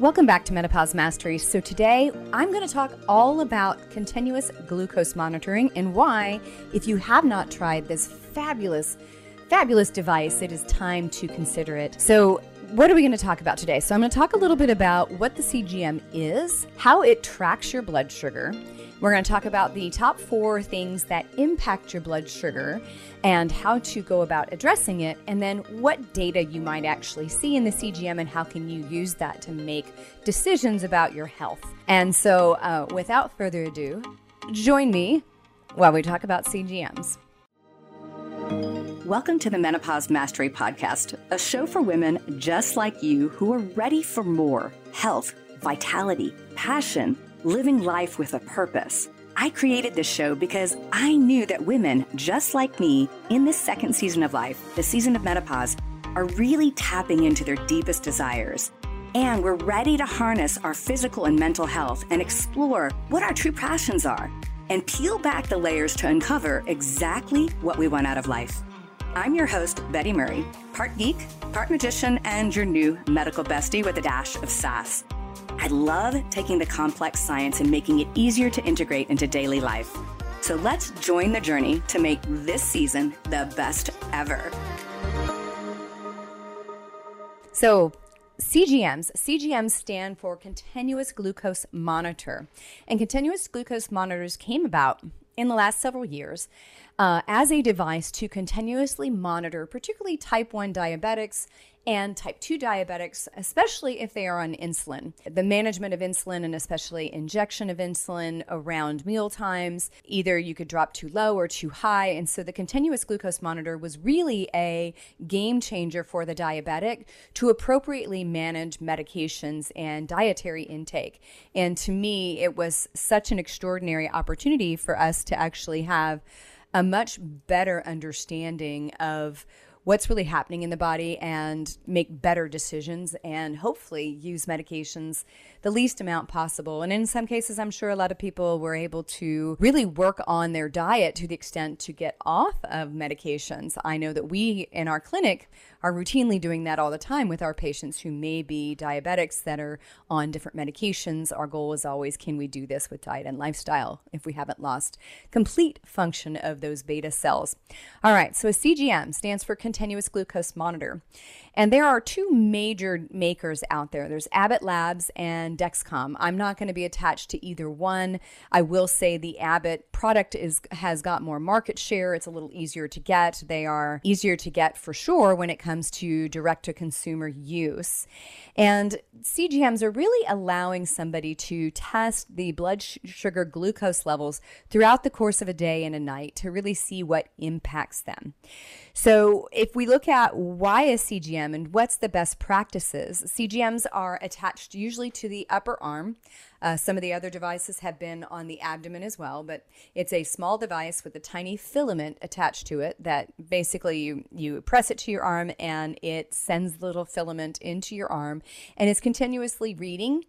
Welcome back to Menopause Mastery. So, today I'm going to talk all about continuous glucose monitoring and why, if you have not tried this fabulous, fabulous device, it is time to consider it. So, what are we going to talk about today? So, I'm going to talk a little bit about what the CGM is, how it tracks your blood sugar. We're going to talk about the top four things that impact your blood sugar and how to go about addressing it, and then what data you might actually see in the CGM and how can you use that to make decisions about your health. And so, uh, without further ado, join me while we talk about CGMs. Welcome to the Menopause Mastery Podcast, a show for women just like you who are ready for more health, vitality, passion, living life with a purpose. I created this show because I knew that women just like me in this second season of life, the season of menopause, are really tapping into their deepest desires. And we're ready to harness our physical and mental health and explore what our true passions are and peel back the layers to uncover exactly what we want out of life. I'm your host, Betty Murray, part geek, part magician, and your new medical bestie with a dash of sass. I love taking the complex science and making it easier to integrate into daily life. So let's join the journey to make this season the best ever. So, CGMs. CGMs stand for continuous glucose monitor. And continuous glucose monitors came about in the last several years uh, as a device to continuously monitor, particularly type 1 diabetics and type 2 diabetics, especially if they are on insulin. The management of insulin and especially injection of insulin around meal times, either you could drop too low or too high. And so the continuous glucose monitor was really a game changer for the diabetic to appropriately manage medications and dietary intake. And to me, it was such an extraordinary opportunity for us to actually have a much better understanding of what's really happening in the body and make better decisions and hopefully use medications the least amount possible. And in some cases, I'm sure a lot of people were able to really work on their diet to the extent to get off of medications. I know that we in our clinic are routinely doing that all the time with our patients who may be diabetics that are on different medications. Our goal is always can we do this with diet and lifestyle if we haven't lost complete function of those beta cells? All right, so a CGM stands for continuous glucose monitor. And there are two major makers out there there's Abbott Labs and Dexcom. I'm not going to be attached to either one. I will say the Abbott product is has got more market share. It's a little easier to get. They are easier to get for sure when it comes to direct to consumer use. And CGMs are really allowing somebody to test the blood sugar glucose levels throughout the course of a day and a night to really see what impacts them. So, if we look at why a CGM and what's the best practices, CGMs are attached usually to the upper arm. Uh, some of the other devices have been on the abdomen as well, but it's a small device with a tiny filament attached to it that basically you, you press it to your arm and it sends the little filament into your arm and it's continuously reading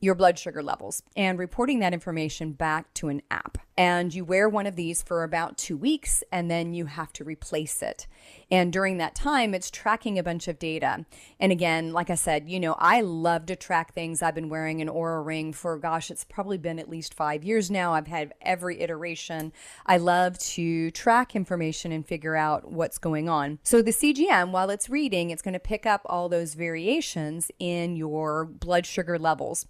your blood sugar levels and reporting that information back to an app. And you wear one of these for about two weeks and then you have to replace it. And during that time, it's tracking a bunch of data. And again, like I said, you know, I love to track things. I've been wearing an Oura ring for, gosh, it's probably been at least five years now. I've had every iteration. I love to track information and figure out what's going on. So the CGM, while it's reading, it's going to pick up all those variations in your blood sugar levels.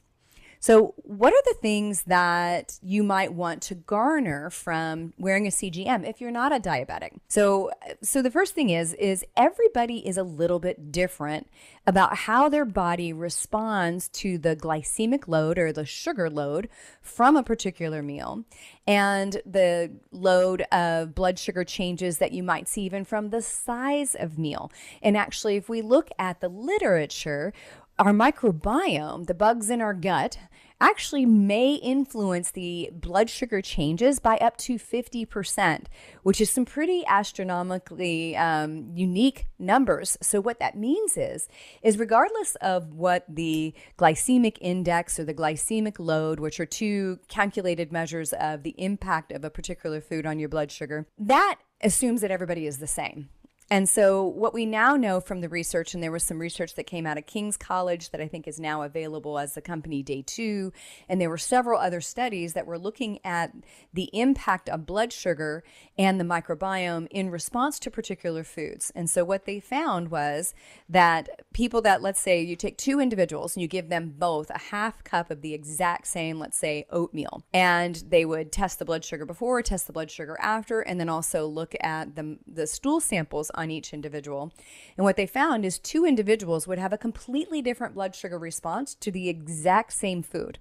So, what are the things that you might want to garner from wearing a CGM if you're not a diabetic? So, so the first thing is is everybody is a little bit different about how their body responds to the glycemic load or the sugar load from a particular meal and the load of blood sugar changes that you might see even from the size of meal. And actually if we look at the literature, our microbiome, the bugs in our gut, actually may influence the blood sugar changes by up to 50%, which is some pretty astronomically um, unique numbers. So what that means is, is regardless of what the glycemic index or the glycemic load, which are two calculated measures of the impact of a particular food on your blood sugar, that assumes that everybody is the same. And so, what we now know from the research, and there was some research that came out of King's College that I think is now available as the company DayTwo, and there were several other studies that were looking at the impact of blood sugar and the microbiome in response to particular foods. And so, what they found was that people that, let's say, you take two individuals and you give them both a half cup of the exact same, let's say, oatmeal, and they would test the blood sugar before, test the blood sugar after, and then also look at the, the stool samples on each individual. And what they found is two individuals would have a completely different blood sugar response to the exact same food.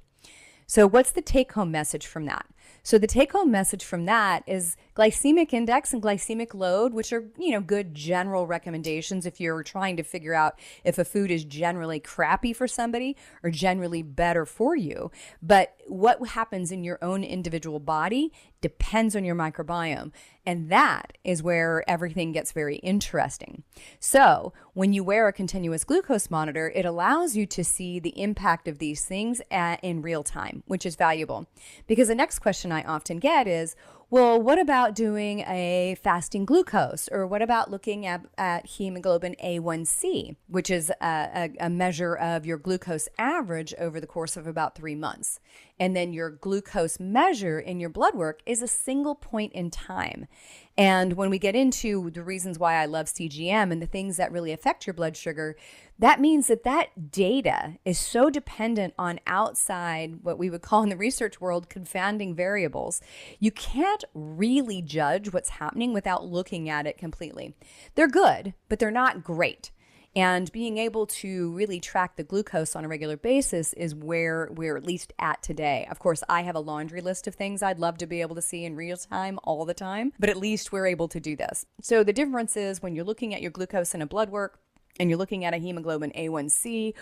So, what's the take home message from that? So, the take home message from that is glycemic index and glycemic load, which are, you know, good general recommendations if you're trying to figure out if a food is generally crappy for somebody or generally better for you. But what happens in your own individual body depends on your microbiome. And that is where everything gets very interesting. So, when you wear a continuous glucose monitor, it allows you to see the impact of these things at, in real time, which is valuable. Because the next question I often get is, well, what about doing a fasting glucose? Or what about looking at, at hemoglobin A1C, which is a, a, a measure of your glucose average over the course of about three months? And then your glucose measure in your blood work is a single point in time. And when we get into the reasons why I love CGM and the things that really affect your blood sugar, that means that that data is so dependent on outside, what we would call in the research world, confounding variables. You can't really judge what's happening without looking at it completely. They're good, but they're not great. And being able to really track the glucose on a regular basis is where we're at least at today. Of course, I have a laundry list of things I'd love to be able to see in real time all the time, but at least we're able to do this. So the difference is when you're looking at your glucose in a blood work and you're looking at a hemoglobin A1C,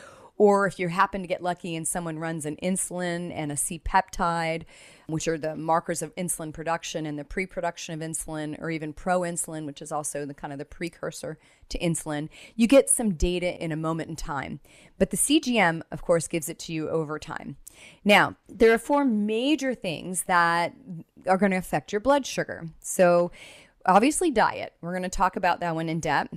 or if you happen to get lucky and someone runs an insulin and a C peptide, which are the markers of insulin production and the pre production of insulin, or even proinsulin, which is also the kind of the precursor to insulin, you get some data in a moment in time. But the CGM, of course, gives it to you over time. Now, there are four major things that are going to affect your blood sugar. So, obviously, diet. We're going to talk about that one in depth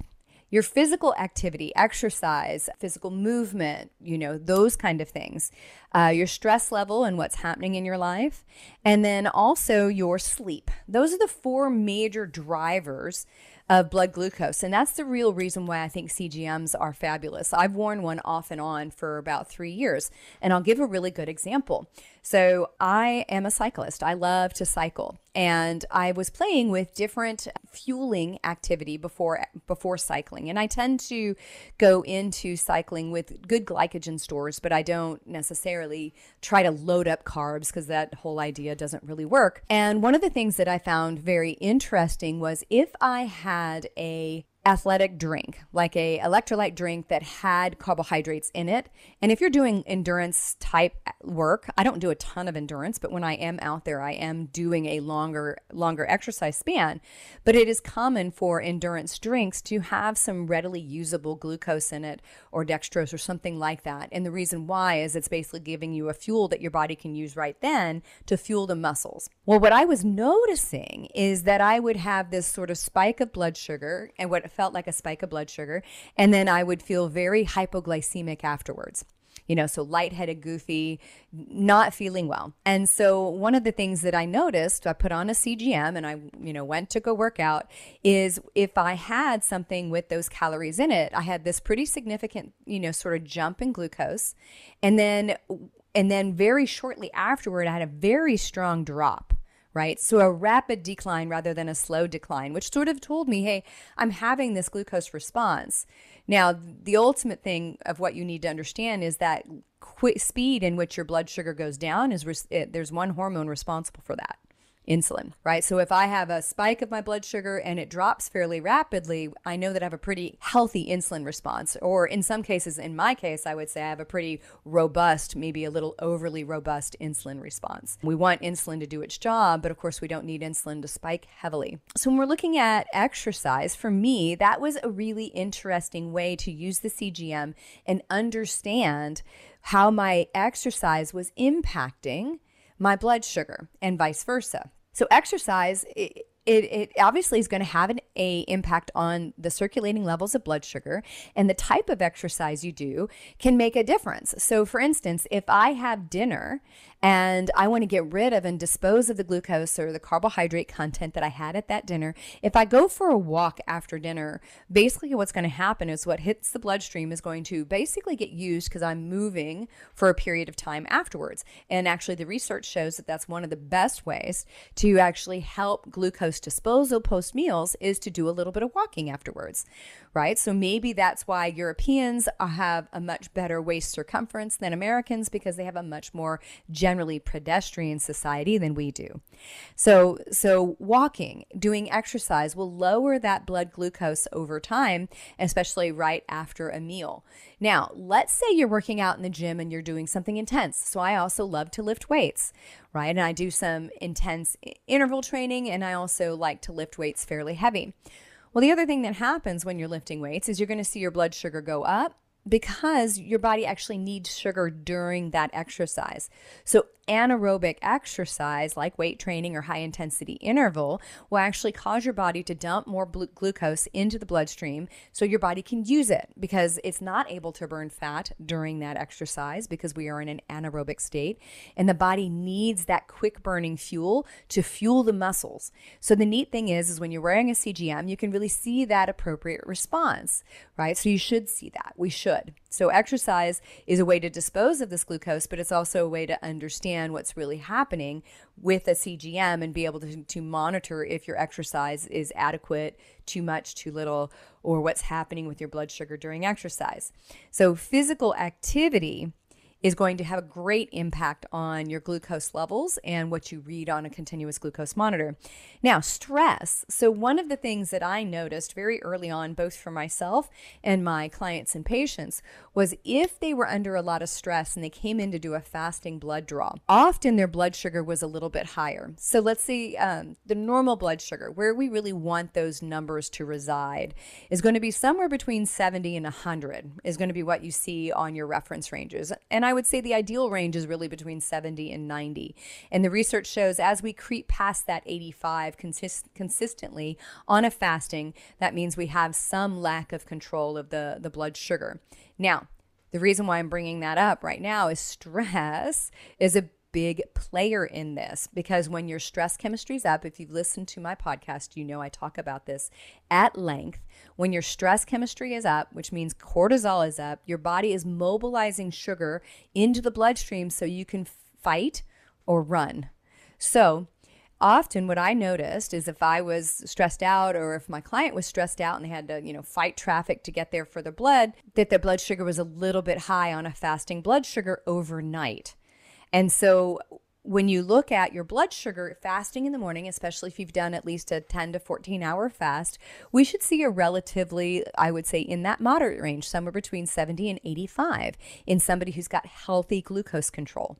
your physical activity, exercise, physical movement, you know, those kind of things, uh, your stress level and what's happening in your life, and then also your sleep. Those are the four major drivers of blood glucose. And that's the real reason why I think CGMs are fabulous. I've worn one off and on for about three years. And I'll give a really good example. So I am a cyclist. I love to cycle, and I was playing with different fueling activity before before cycling. And I tend to go into cycling with good glycogen stores, but I don't necessarily try to load up carbs because that whole idea doesn't really work. And one of the things that I found very interesting was if I had a athletic drink, like a electrolyte drink that had carbohydrates in it. And if you're doing endurance type work, I don't do a ton of endurance, but when I am out there, I am doing a longer longer exercise span. But it is common for endurance drinks to have some readily usable glucose in it or dextrose or something like that. And the reason why is it's basically giving you a fuel that your body can use right then to fuel the muscles. Well, what I was noticing is that I would have this sort of spike of blood sugar and what felt like a spike of blood sugar. And then I would feel very hypoglycemic afterwards you know, so lightheaded, goofy, not feeling well. And so one of the things that I noticed, I put on a CGM and I, you know, went to go work out is if I had something with those calories in it, I had this pretty significant, you know, sort of jump in glucose. And then and then very shortly afterward I had a very strong drop right? So a rapid decline rather than a slow decline, which sort of told me, hey, I'm having this glucose response. Now, the ultimate thing of what you need to understand is that quick speed in which your blood sugar goes down is res- it, there's one hormone responsible for that insulin, right? So if I have a spike of my blood sugar and it drops fairly rapidly, I know that I have a pretty healthy insulin response. Or in some cases, in my case, I would say I have a pretty robust, maybe a little overly robust insulin response. We want insulin to do its job, but of course, we don't need insulin to spike heavily. So when we're looking at exercise, for me, that was a really interesting way to use the CGM and understand how my exercise was impacting my blood sugar and vice versa. So, exercise it, it obviously is going to have an a impact on the circulating levels of blood sugar and the type of exercise you do can make a difference so for instance if i have dinner and I want to get rid of and dispose of the glucose or the carbohydrate content that I had at that dinner. If I go for a walk after dinner, basically what's going to happen is what hits the bloodstream is going to basically get used because I'm moving for a period of time afterwards. And actually, the research shows that that's one of the best ways to actually help glucose disposal post meals is to do a little bit of walking afterwards, right? So maybe that's why Europeans uh, have a much better waist circumference than Americans because they have a much more general generally pedestrian society than we do. So, so walking, doing exercise will lower that blood glucose over time, especially right after a meal. Now, let's say you're working out in the gym and you're doing something intense. So, I also love to lift weights, right? And I do some intense interval training and I also like to lift weights fairly heavy. Well, the other thing that happens when you're lifting weights is you're going to see your blood sugar go up because your body actually needs sugar during that exercise. So, anaerobic exercise, like weight training or high intensity interval, will actually cause your body to dump more bl- glucose into the bloodstream so your body can use it because it's not able to burn fat during that exercise because we are in an anaerobic state. And the body needs that quick burning fuel to fuel the muscles. So, the neat thing is, is when you're wearing a CGM, you can really see that appropriate response, right? So, you should see that. We should. So, exercise is a way to dispose of this glucose, but it's also a way to understand what's really happening with a CGM and be able to, to monitor if your exercise is adequate, too much, too little, or what's happening with your blood sugar during exercise. So, physical activity is going to have a great impact on your glucose levels and what you read on a continuous glucose monitor. Now, stress. So, one of the things that I noticed very early on, both for myself and my clients and patients, was if they were under a lot of stress and they came in to do a fasting blood draw, often their blood sugar was a little bit higher. So, let's see um, the normal blood sugar, where we really want those numbers to reside, is going to be somewhere between 70 and 100, is going to be what you see on your reference ranges. And I would say the ideal range is really between 70 and 90. And the research shows as we creep past that 85 consist- consistently on a fasting, that means we have some lack of control of the, the blood sugar. Now, the reason why I'm bringing that up right now is stress is a big player in this because when your stress chemistry is up, if you've listened to my podcast, you know I talk about this at length. When your stress chemistry is up, which means cortisol is up, your body is mobilizing sugar into the bloodstream so you can fight or run. So, often what I noticed is if I was stressed out or if my client was stressed out and they had to, you know, fight traffic to get there for their blood, that their blood sugar was a little bit high on a fasting blood sugar overnight. And so when you look at your blood sugar fasting in the morning, especially if you've done at least a 10 to 14 hour fast, we should see a relatively, I would say, in that moderate range, somewhere between 70 and 85 in somebody who's got healthy glucose control.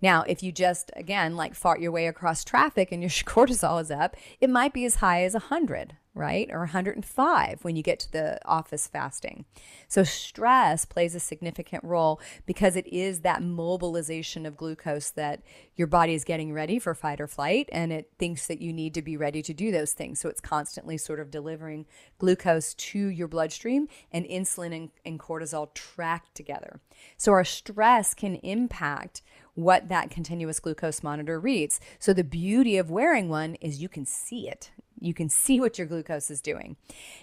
Now, if you just, again, like fart your way across traffic and your cortisol is up, it might be as high as 100 right? Or 105 when you get to the office fasting. So, stress plays a significant role because it is that mobilization of glucose that your body is getting ready for fight or flight and it thinks that you need to be ready to do those things. So, it's constantly sort of delivering glucose to your bloodstream and insulin and, and cortisol track together. So, our stress can impact what that continuous glucose monitor reads. So, the beauty of wearing one is you can see it. You can see what your glucose is doing.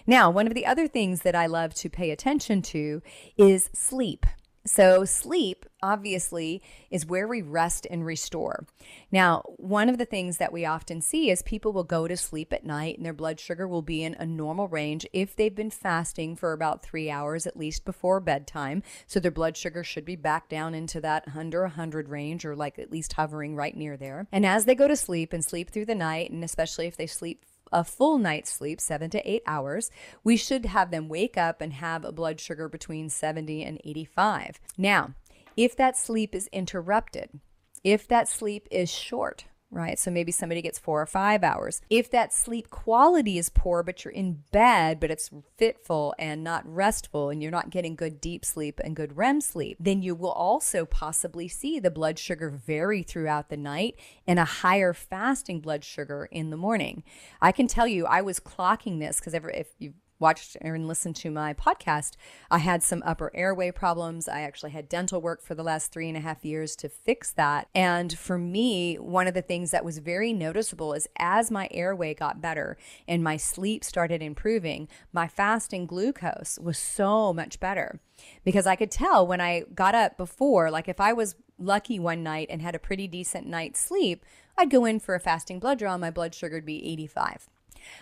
Now, one of the other things that I love to pay attention to is sleep. So, sleep obviously is where we rest and restore. Now, one of the things that we often see is people will go to sleep at night and their blood sugar will be in a normal range if they've been fasting for about three hours at least before bedtime. So, their blood sugar should be back down into that under 100 range or like at least hovering right near there. And as they go to sleep and sleep through the night, and especially if they sleep a full night's sleep, seven to eight hours, we should have them wake up and have a blood sugar between 70 and 85. Now, if that sleep is interrupted, if that sleep is short, right? So maybe somebody gets four or five hours. If that sleep quality is poor, but you're in bed, but it's fitful and not restful, and you're not getting good deep sleep and good REM sleep, then you will also possibly see the blood sugar vary throughout the night and a higher fasting blood sugar in the morning. I can tell you, I was clocking this because if you watched and listened to my podcast, I had some upper airway problems. I actually had dental work for the last three and a half years to fix that. And for me, one of the things that was very noticeable is as my airway got better and my sleep started improving, my fasting glucose was so much better because I could tell when I got up before, like if I was lucky one night and had a pretty decent night's sleep, I'd go in for a fasting blood draw and my blood sugar would be 85.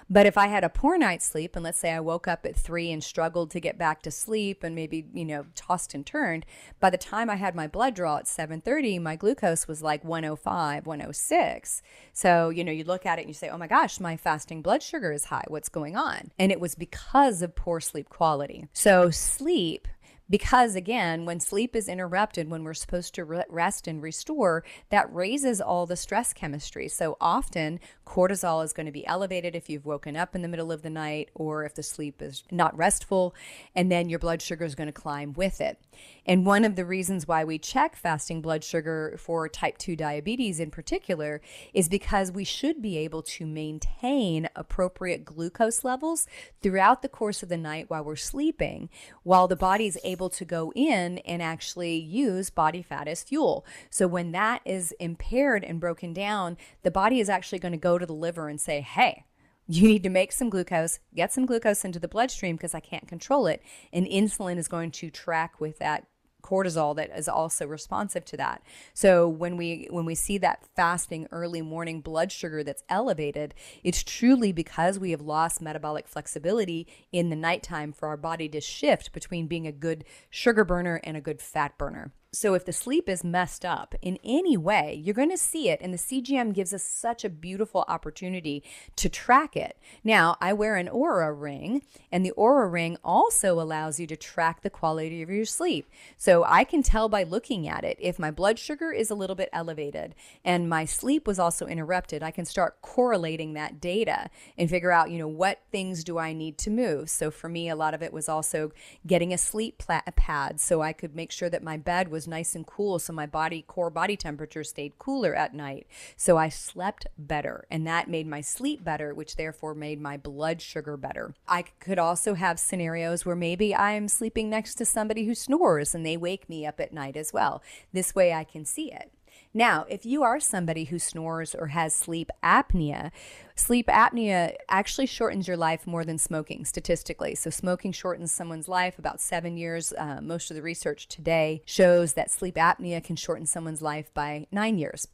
But if I had a poor night's sleep, and let's say I woke up at three and struggled to get back to sleep and maybe, you know, tossed and turned, by the time I had my blood draw at 730, my glucose was like 105, 106. So, you know, you look at it and you say, oh my gosh, my fasting blood sugar is high. What's going on? And it was because of poor sleep quality. So, sleep because again, when sleep is interrupted, when we're supposed to rest and restore, that raises all the stress chemistry. So often, cortisol is going to be elevated if you've woken up in the middle of the night or if the sleep is not restful, and then your blood sugar is going to climb with it. And one of the reasons why we check fasting blood sugar for type 2 diabetes in particular is because we should be able to maintain appropriate glucose levels throughout the course of the night while we're sleeping, while the body is able to go in and actually use body fat as fuel. So when that is impaired and broken down, the body is actually going to go to the liver and say, hey, you need to make some glucose, get some glucose into the bloodstream because I can't control it. And insulin is going to track with that cortisol that is also responsive to that. So when we when we see that fasting early morning blood sugar that's elevated, it's truly because we have lost metabolic flexibility in the nighttime for our body to shift between being a good sugar burner and a good fat burner. So if the sleep is messed up in any way, you're going to see it. And the CGM gives us such a beautiful opportunity to track it. Now, I wear an Oura ring, and the Oura ring also allows you to track the quality of your sleep. So I can tell by looking at it if my blood sugar is a little bit elevated and my sleep was also interrupted, I can start correlating that data and figure out, you know, what things do I need to move. So for me, a lot of it was also getting a sleep pad so I could make sure that my bed was nice and cool so my body core body temperature stayed cooler at night. So i slept better and that made my sleep better which therefore made my blood sugar better. I could also have scenarios where maybe i'm sleeping next to somebody who snores and they wake me up at night as well. This way i can see it now, if you are somebody who snores or has sleep apnea, sleep apnea actually shortens your life more than smoking statistically. So, smoking shortens someone's life about seven years. Uh, most of the research today shows that sleep apnea can shorten someone's life by nine years.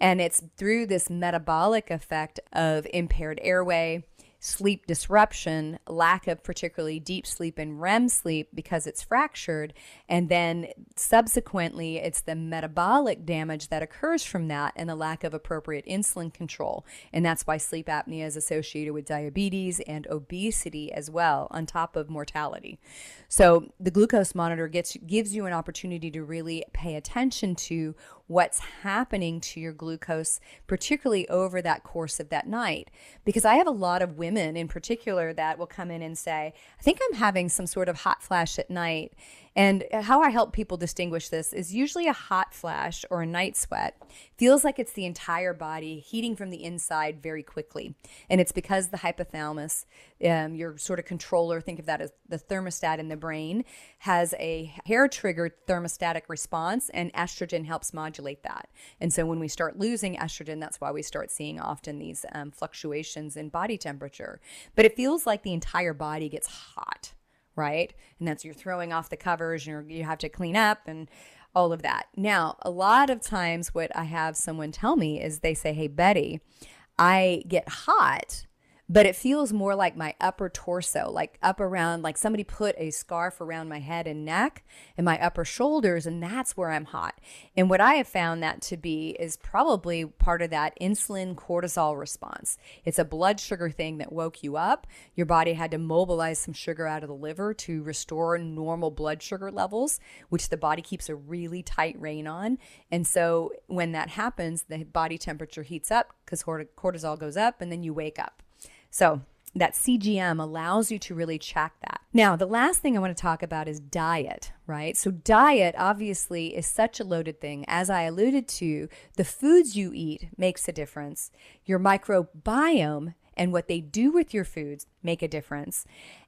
And it's through this metabolic effect of impaired airway, sleep disruption, lack of particularly deep sleep and REM sleep because it's fractured. And then subsequently, it's the metabolic damage that occurs from that and the lack of appropriate insulin control. And that's why sleep apnea is associated with diabetes and obesity as well, on top of mortality. So the glucose monitor gets gives you an opportunity to really pay attention to what's happening to your glucose, particularly over that course of that night. Because I have a lot of women in particular that will come in and say, I think I'm having some sort of hot flash at night. And how I help people distinguish this is usually a hot flash or a night sweat feels like it's the entire body heating from the inside very quickly. And it's because the hypothalamus, um, your sort of controller, think of that as the thermostat in the brain, has a hair triggered thermostatic response, and estrogen helps modulate that. And so when we start losing estrogen, that's why we start seeing often these um, fluctuations in body temperature. But it feels like the entire body gets hot right? And that's you're throwing off the covers and you have to clean up and all of that. Now, a lot of times, what I have someone tell me is they say, Hey, Betty, I get hot, but it feels more like my upper torso, like up around, like somebody put a scarf around my head and neck and my upper shoulders, and that's where I'm hot. And what I have found that to be is probably part of that insulin cortisol response. It's a blood sugar thing that woke you up. Your body had to mobilize some sugar out of the liver to restore normal blood sugar levels, which the body keeps a really tight rein on. And so when that happens, the body temperature heats up because cortisol goes up, and then you wake up. So that CGM allows you to really check that. Now, the last thing I want to talk about is diet, right? So, diet obviously is such a loaded thing. As I alluded to, the foods you eat makes a difference. Your microbiome and what they do with your foods make a difference.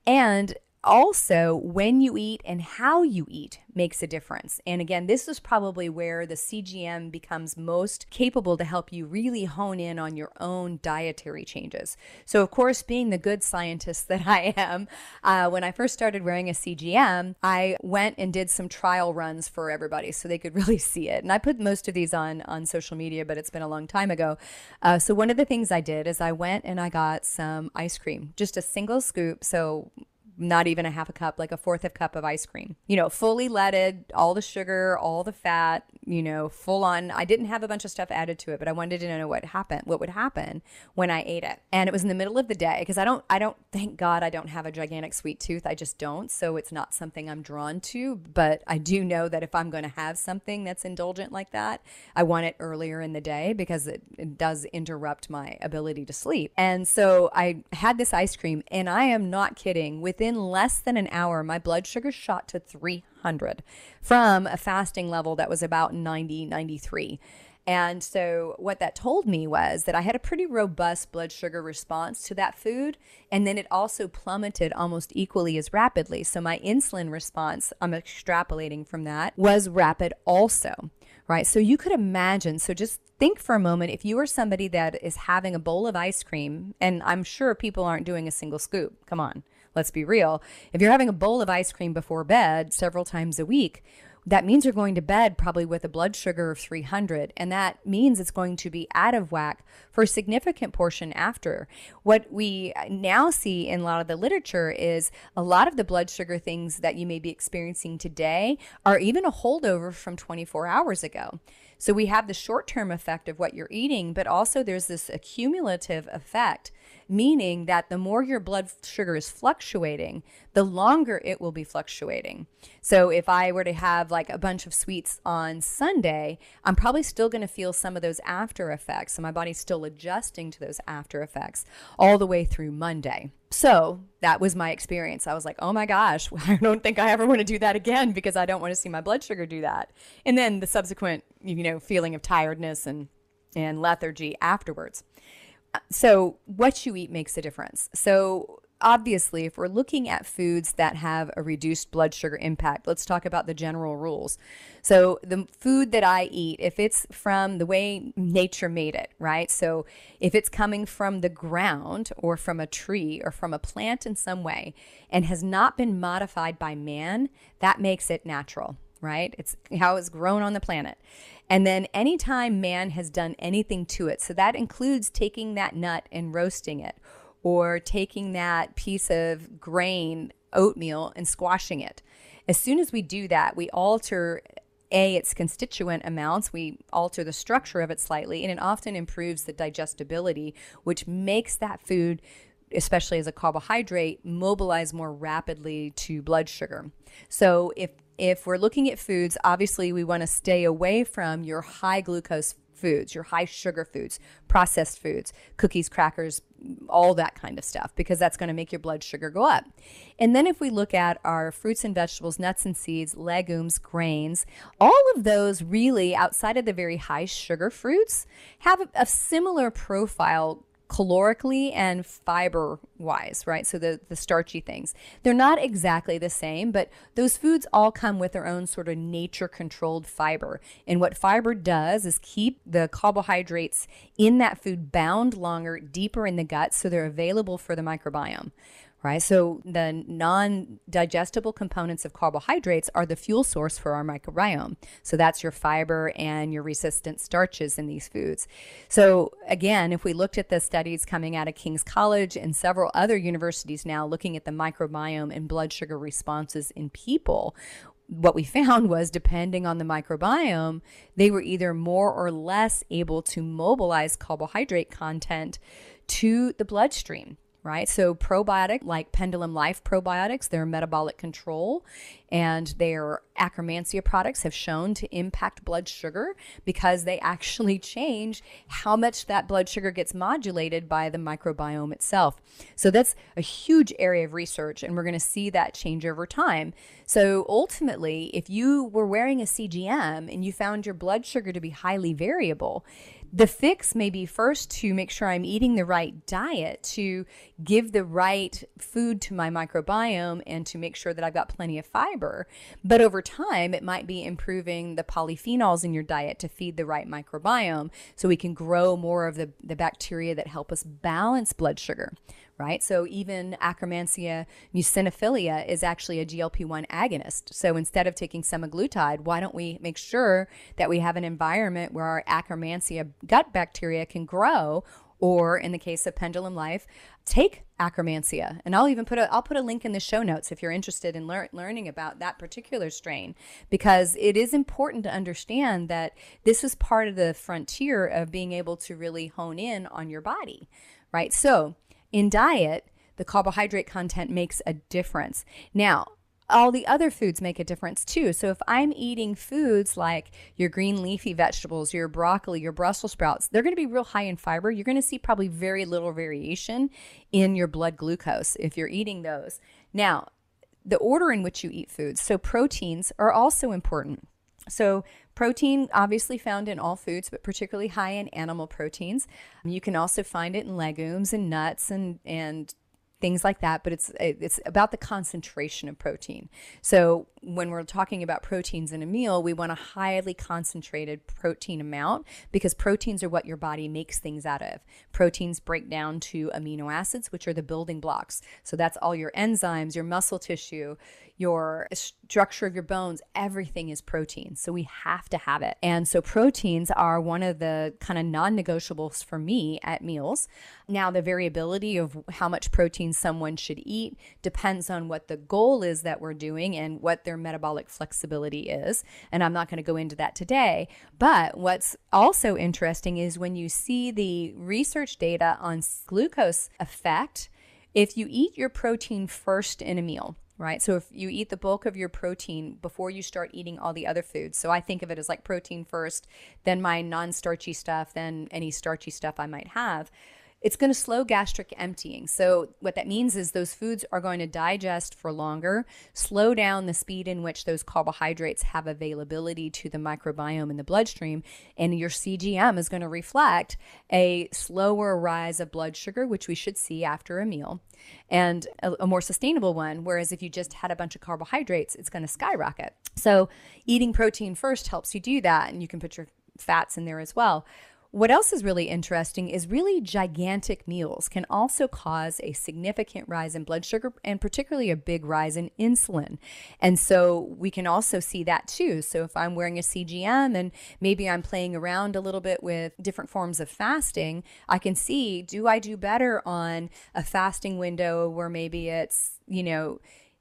And also when you eat and how you eat makes a difference. And again, this is probably where the CGM becomes most capable to help you really hone in on your own dietary changes. So, of course, being the good scientist that I am, uh, when I first started wearing a CGM, I went and did some trial runs for everybody so they could really see it. And I put most of these on on social media, but it's been a long time ago. Uh, so one of the things I did is I went and I got some ice cream, just a single scoop. So not even a half a cup, like a fourth of cup of ice cream. You know, fully leaded, all the sugar, all the fat, you know, full on. I didn't have a bunch of stuff added to it, but I wanted to know what happened, what would happen when I ate it. And it was in the middle of the day because I don't, I don't, thank God I don't have a gigantic sweet tooth. I just don't. So it's not something I'm drawn to. But I do know that if I'm going to have something that's indulgent like that, I want it earlier in the day because it, it does interrupt my ability to sleep. And so I had this ice cream, and I am not kidding. Within less than an hour, my blood sugar shot to 300 from a fasting level that was about 90, 93. And so, what that told me was that I had a pretty robust blood sugar response to that food. And then it also plummeted almost equally as rapidly. So, my insulin response, I'm extrapolating from that, was rapid also, right? So, you could imagine. So, just think for a moment if you are somebody that is having a bowl of ice cream, and I'm sure people aren't doing a single scoop. Come on let's be real. If you're having a bowl of ice cream before bed several times a week, that means you're going to bed probably with a blood sugar of 300 and that means it's going to be out of whack for a significant portion after what we now see in a lot of the literature is a lot of the blood sugar things that you may be experiencing today are even a holdover from 24 hours ago so we have the short-term effect of what you're eating but also there's this accumulative effect meaning that the more your blood sugar is fluctuating, the longer it will be fluctuating. So if I were to have like a bunch of sweets on Sunday, I'm probably still going to feel some of those after effects. So my body's still adjusting to those after effects all the way through Monday. So that was my experience. I was like, oh my gosh, I don't think I ever want to do that again because I don't want to see my blood sugar do that. And then the subsequent, you know, feeling of tiredness and and lethargy afterwards uh, so what you eat makes a difference. So obviously, if we're looking at foods that have a reduced blood sugar impact, let's talk about the general rules. So, the food that I eat, if it's from the way nature made it, right? So, if it's coming from the ground or from a tree or from a plant in some way and has not been modified by man, that makes it natural, right? It's how it's grown on the planet. And then anytime man has done anything to it, so that includes taking that nut and roasting it, or taking that piece of grain, oatmeal, and squashing it. As soon as we do that, we alter a its constituent amounts we alter the structure of it slightly and it often improves the digestibility which makes that food especially as a carbohydrate mobilize more rapidly to blood sugar so if if we're looking at foods, obviously we want to stay away from your high glucose foods, your high sugar foods, processed foods, cookies, crackers, all that kind of stuff, because that's going to make your blood sugar go up. And then if we look at our fruits and vegetables, nuts and seeds, legumes, grains, all of those really, outside of the very high sugar fruits, have a, similar profile calorically and fiber wise, right? So the, the starchy things. They're not exactly the same, but those foods all come with their own sort of nature controlled fiber. And what fiber does is keep the carbohydrates in that food bound longer, deeper in the gut, so they're available for the microbiome right? So the non digestible components of carbohydrates are the fuel source for our microbiome. So that's your fiber and your resistant starches in these foods. So again, if we looked at the studies coming out of King's College and several other universities now looking at the microbiome and blood sugar responses in people, what we found was depending on the microbiome, they were either more or less able to mobilize carbohydrate content to the bloodstream right? So probiotic like Pendulum Life probiotics, they're metabolic control and their Akkermansia products have shown to impact blood sugar because they actually change how much that blood sugar gets modulated by the microbiome itself. So that's a huge area of research and we're going to see that change over time. So ultimately, if you were wearing a CGM and you found your blood sugar to be highly variable, the fix may be first to make sure I'm eating the right diet, to give the right food to my microbiome, and to make sure that I've got plenty of fiber. But over time, it might be improving the polyphenols in your diet to feed the right microbiome so we can grow more of the, the bacteria that help us balance blood sugar, right? So even Akkermansia muciniphila is actually a GLP-1 agonist. So instead of taking semaglutide, why don't we make sure that we have an environment where our Akkermansia gut bacteria can grow or in the case of pendulum life take akkermansia and i'll even put a i'll put a link in the show notes if you're interested in lear- learning about that particular strain because it is important to understand that this is part of the frontier of being able to really hone in on your body right so in diet, the carbohydrate content makes a difference. Now, all the other foods make a difference too. So if I'm eating foods like your green leafy vegetables, your broccoli, your Brussels sprouts, they're going to be real high in fiber. You're going to see probably very little variation in your blood glucose if you're eating those. Now, the order in which you eat foods. So proteins are also important. So, protein obviously found in all foods, but particularly high in animal proteins. You can also find it in legumes and nuts and and things like that, but it's it's about the concentration of protein. So when we're talking about proteins in a meal, we want a highly concentrated protein amount because proteins are what your body makes things out of. Proteins break down to amino acids, which are the building blocks. So that's all your enzymes, your muscle tissue, your structure of your bones, everything is protein. So we have to have it. And so proteins are one of the kind of non negotiables for me at meals. Now, the variability of how much protein someone should eat depends on what the goal is that we're doing and what their metabolic flexibility is. And I'm not going to go into that today. But what's also interesting is when you see the research data on glucose effect, if you eat your protein first in a meal, right? So if you eat the bulk of your protein before you start eating all the other foods. So I think of it as like protein first, then my non starchy stuff, then any starchy stuff I might have it's going to slow gastric emptying. So, what that means is those foods are going to digest for longer, slow down the speed in which those carbohydrates have availability to the microbiome in the bloodstream. And your CGM is going to reflect a slower rise of blood sugar, which we should see after a meal, and a, a more sustainable one. Whereas if you just had a bunch of carbohydrates, it's going to skyrocket. So, eating protein first helps you do that, and you can put your fats in there as well. What else is really interesting is really gigantic meals can also cause a significant rise in blood sugar and particularly a big rise in insulin. And so we can also see that too. So if I'm wearing a CGM and maybe I'm playing around a little bit with different forms of fasting, I can see do I do better on a fasting window where maybe it's, you know,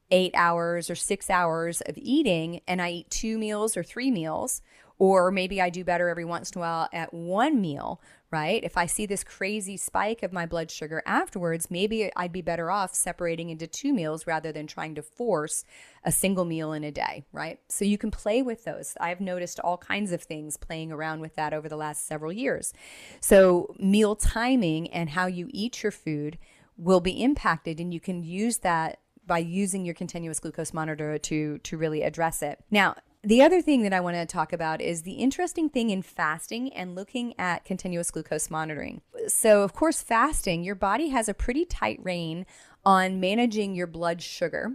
eight hours or six hours of eating and I eat two meals or three meals? Or maybe I do better every once in a while at one meal, right? If I see this crazy spike of my blood sugar afterwards, maybe I'd be better off separating into two meals rather than trying to force a single meal in a day, right? So you can play with those. I've noticed all kinds of things playing around with that over the last several years. So, meal timing and how you eat your food will be impacted, and you can use that by using your continuous glucose monitor to to really address it. Now, the other thing that I want to talk about is the interesting thing in fasting and looking at continuous glucose monitoring. So, of course, fasting, your body has a pretty tight rein on managing your blood sugar,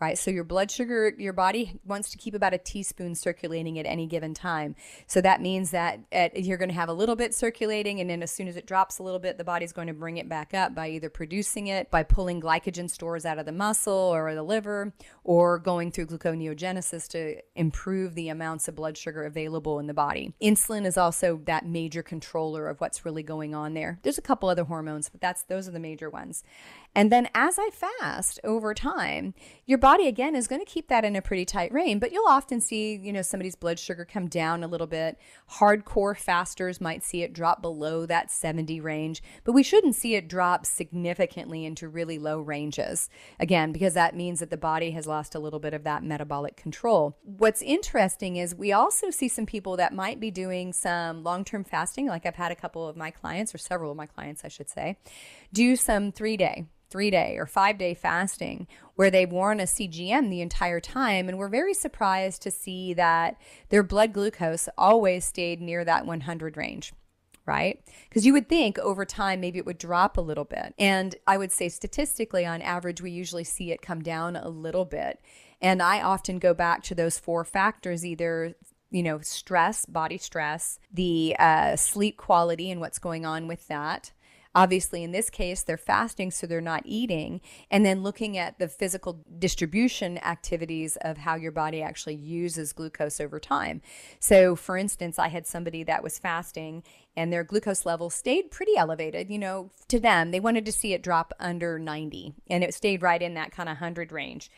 right? So your blood sugar, your body wants to keep about a teaspoon circulating at any given time. So that means that at, you're going to have a little bit circulating, and then as soon as it drops a little bit, the body's going to bring it back up by either producing it, by pulling glycogen stores out of the muscle or the liver, or going through gluconeogenesis to improve the amounts of blood sugar available in the body. Insulin is also that major controller of what's really going on there. There's a couple other hormones, but that's those are the major ones. And then as I fast over time, your body again is going to keep that in a pretty tight range, but you'll often see, you know, somebody's blood sugar come down a little bit. Hardcore fasters might see it drop below that 70 range, but we shouldn't see it drop significantly into really low ranges. Again, because that means that the body has lost a little bit of that metabolic control. What's interesting is we also see some people that might be doing some long-term fasting, like I've had a couple of my clients or several of my clients, I should say, do some 3-day three day or five day fasting where they've worn a CGM the entire time. And we're very surprised to see that their blood glucose always stayed near that 100 range. Right? Because you would think over time maybe it would drop a little bit. And I would say statistically, on average, we usually see it come down a little bit. And I often go back to those four factors either you know, stress, body stress, the uh, sleep quality and what's going on with that, Obviously, in this case, they're fasting, so they're not eating. And then looking at the physical distribution activities of how your body actually uses glucose over time. So, for instance, I had somebody that was fasting and their glucose level stayed pretty elevated. You know, to them, they wanted to see it drop under 90, and it stayed right in that kind of 100 range.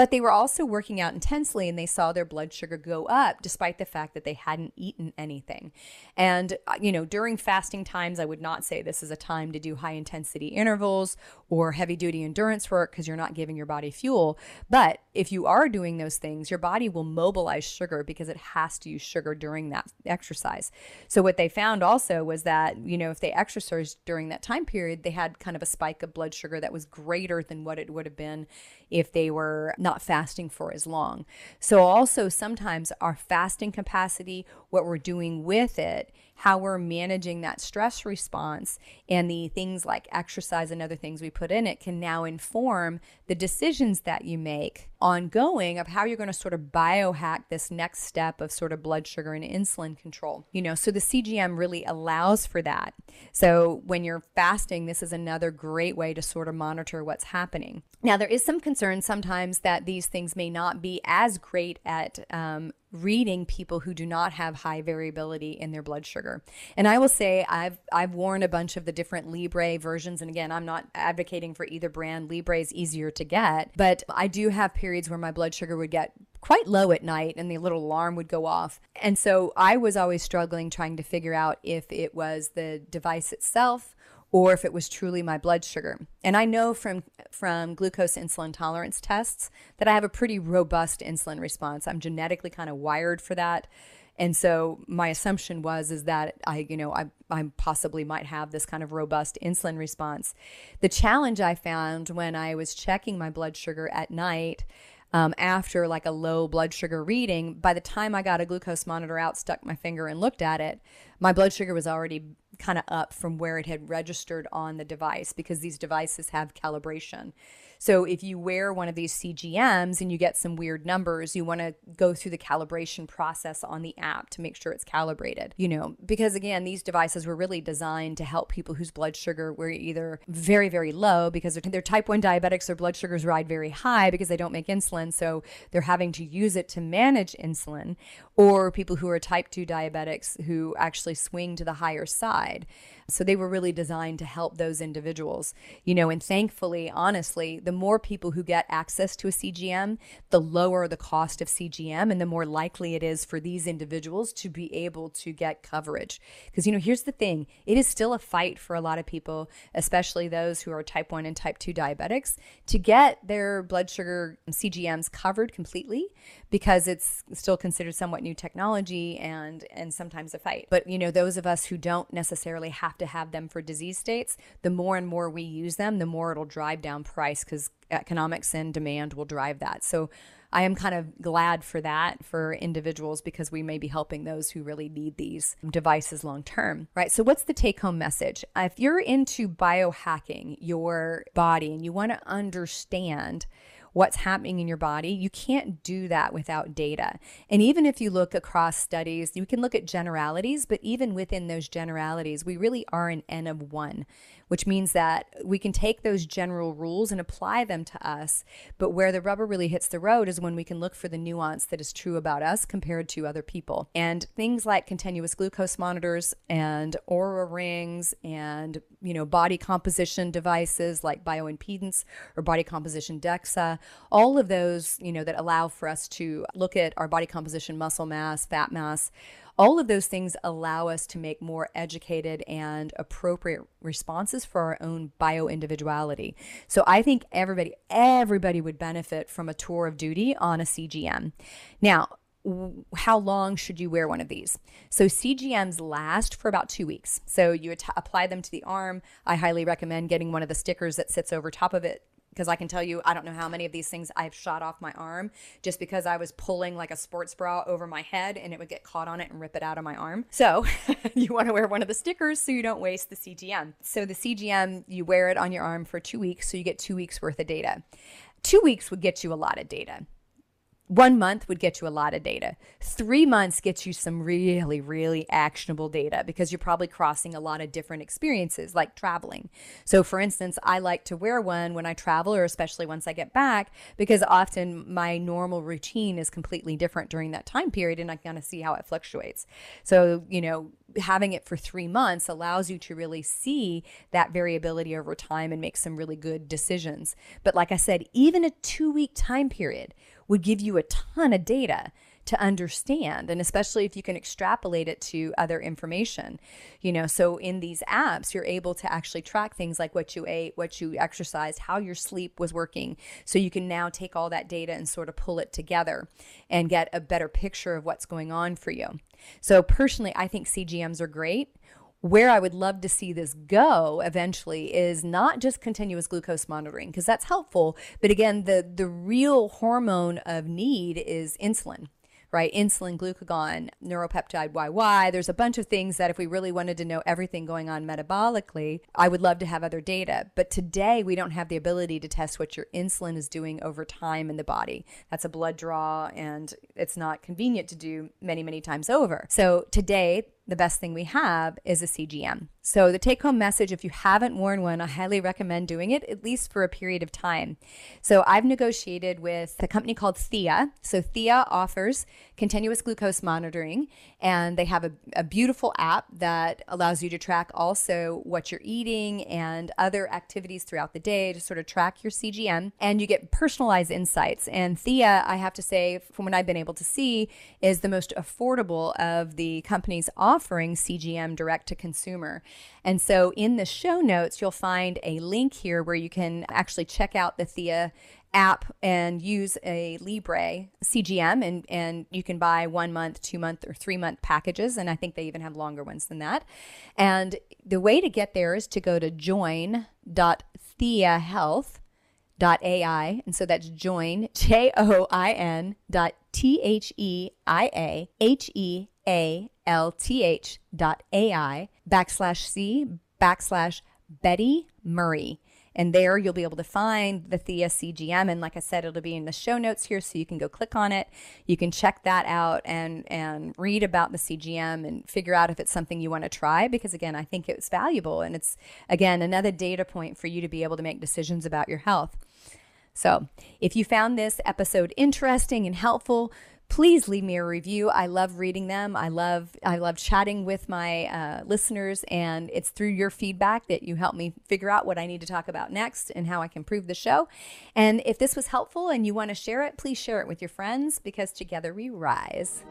But they were also working out intensely and they saw their blood sugar go up despite the fact that they hadn't eaten anything. And, uh, you know, during fasting times, I would not say this is a time to do high intensity intervals or heavy duty endurance work because you're not giving your body fuel. But if you are doing those things, your body will mobilize sugar because it has to use sugar during that exercise. So, what they found also was that, you know, if they exercised during that time period, they had kind of a spike of blood sugar that was greater than what it would have been if they were not fasting for as long. So, also sometimes our fasting capacity, what we're doing with it, how we're managing that stress response, and the things like exercise and other things we put in it can now inform the decisions that you make ongoing of how you're going to sort of biohack this next step of sort of blood sugar and insulin control. You know, so the CGM really allows for that. So when you're fasting, this is another great way to sort of monitor what's happening. Now, there is some concern sometimes that these things may not be as great at um, reading people who do not have high variability in their blood sugar. And I will say I've I've worn a bunch of the different Libre versions and again, I'm not advocating for either brand. Libre is easier to get, but I do have periods where my blood sugar would get quite low at night and the little alarm would go off. And so I was always struggling trying to figure out if it was the device itself or if it was truly my blood sugar. And I know from from glucose insulin tolerance tests that I have a pretty robust insulin response. I'm genetically kind of wired for that. And so my assumption was is that I, you know, I, I possibly might have this kind of robust insulin response. The challenge I found when I was checking my blood sugar at night um, after like a low blood sugar reading, by the time I got a glucose monitor out, stuck my finger and looked at it, my blood sugar was already kind of up from where it had registered on the device because these devices have calibration. So if you wear one of these CGMs and you get some weird numbers, you want to go through the calibration process on the app to make sure it's calibrated, you know, because again, these devices were really designed to help people whose blood sugar were either very, very low because they're, they're type 1 diabetics, their blood sugars ride very high because they don't make insulin. So they're having to use it to manage insulin, or people who are type 2 diabetics who actually swing to the higher side. So they were really designed to help those individuals, you know, and thankfully, honestly, the more people who get access to a CGM, the lower the cost of CGM and the more likely it is for these individuals to be able to get coverage. Because, you know, here's the thing it is still a fight for a lot of people, especially those who are type 1 and type 2 diabetics, to get their blood sugar CGMs covered completely because it's still considered somewhat new technology and and sometimes a fight. But you know, those of us who don't necessarily have to have them for disease states, the more and more we use them, the more it'll drive down price cuz economics and demand will drive that. So I am kind of glad for that for individuals because we may be helping those who really need these devices long term, right? So, what's the take home message? If you're into biohacking your body and you want to understand what's happening in your body, you can't do that without data. And even if you look across studies, you can look at generalities, but even within those generalities, we really are an N of one which means that we can take those general rules and apply them to us. But where the rubber really hits the road is when we can look for the nuance that is true about us compared to other people. And things like continuous glucose monitors and Oura rings and, you know, body composition devices like bioimpedance or body composition DEXA, all of those, you know, that allow for us to look at our body composition, muscle mass, fat mass, all of those things allow us to make more educated and appropriate responses for our own bio individuality. So I think everybody, everybody would benefit from a tour of duty on a CGM. Now, how long should you wear one of these? So CGMs last for about two weeks. So you att- apply them to the arm. I highly recommend getting one of the stickers that sits over top of it because I can tell you, I don't know how many of these things I've shot off my arm just because I was pulling like a sports bra over my head and it would get caught on it and rip it out of my arm. So you want to wear one of the stickers so you don't waste the CGM. So the CGM, you wear it on your arm for two weeks, so you get two weeks worth of data. Two weeks would get you a lot of data. One month would get you a lot of data. Three months gets you some really, really actionable data because you're probably crossing a lot of different experiences like traveling. So, for instance, I like to wear one when I travel or especially once I get back because often my normal routine is completely different during that time period and I kind of see how it fluctuates. So, you know, having it for three months allows you to really see that variability over time and make some really good decisions. But like I said, even a two week time period would give you a ton of data to understand and especially if you can extrapolate it to other information. You know so in these apps you're able to actually track things like what you ate what you exercised how your sleep was working. So you can now take all that data and sort of pull it together and get a better picture of what's going on for you. So personally i think cgms are great where I would love to see this go eventually is not just continuous glucose monitoring because that's helpful, but again, the the real hormone of need is insulin right? Insulin, glucagon, neuropeptide YY. There's a bunch of things that if we really wanted to know everything going on metabolically, I would love to have other data. But today we don't have the ability to test what your insulin is doing over time in the body. That's a blood draw and it's not convenient to do many, many times over. So today, the best thing we have is a CGM. So, the take home message if you haven't worn one, I highly recommend doing it at least for a period of time. So, I've negotiated with a company called Theia. So, Theia offers continuous glucose monitoring, and they have a, a beautiful app that allows you to track also what you're eating and other activities throughout the day to sort of track your CGM. And you get personalized insights. And Theia, I have to say, from what I've been able to see, is the most affordable of the companies offering CGM direct to consumer. And so in the show notes, you'll find a link here where you can actually check out the Theia app and use a Libre CGM and and you can buy 1 month, 2 month or 3 month packages and I think they even have longer ones than that. And the way to get there is to go to join.theiahealth.ai and so that's join J O I N dot T H E I A H E A L T H dot AI backslash C backslash Betty Murray. And there you'll be able to find the Theia CGM. And like I said, it'll be in the show notes here, so you can go click on it. You can check that out and and read about the CGM and figure out if it's something you want to try. Because again, I think it's valuable, and it's again another data point for you to be able to make decisions about your health. So, if you found this episode interesting and helpful, please leave me a review. I love reading them. I love I love chatting with my uh, listeners, and it's through your feedback that you help me figure out what I need to talk about next and how I can improve the show. And if this was helpful and you want to share it, please share it with your friends because together we rise.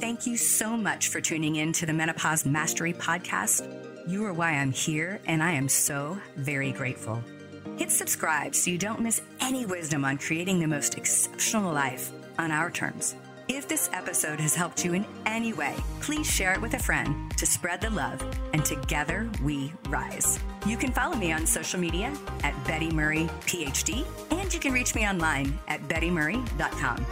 Thank you so much for tuning in to the Menopause Mastery Podcast. You are why I'm here, and I am so very grateful. Hit subscribe so you don't miss any wisdom on creating the most exceptional life on our terms. If this episode has helped you in any way, please share it with a friend to spread the love, and together we rise. You can follow me on social media at Betty Murray PhD, and you can reach me online at bettymurray.com.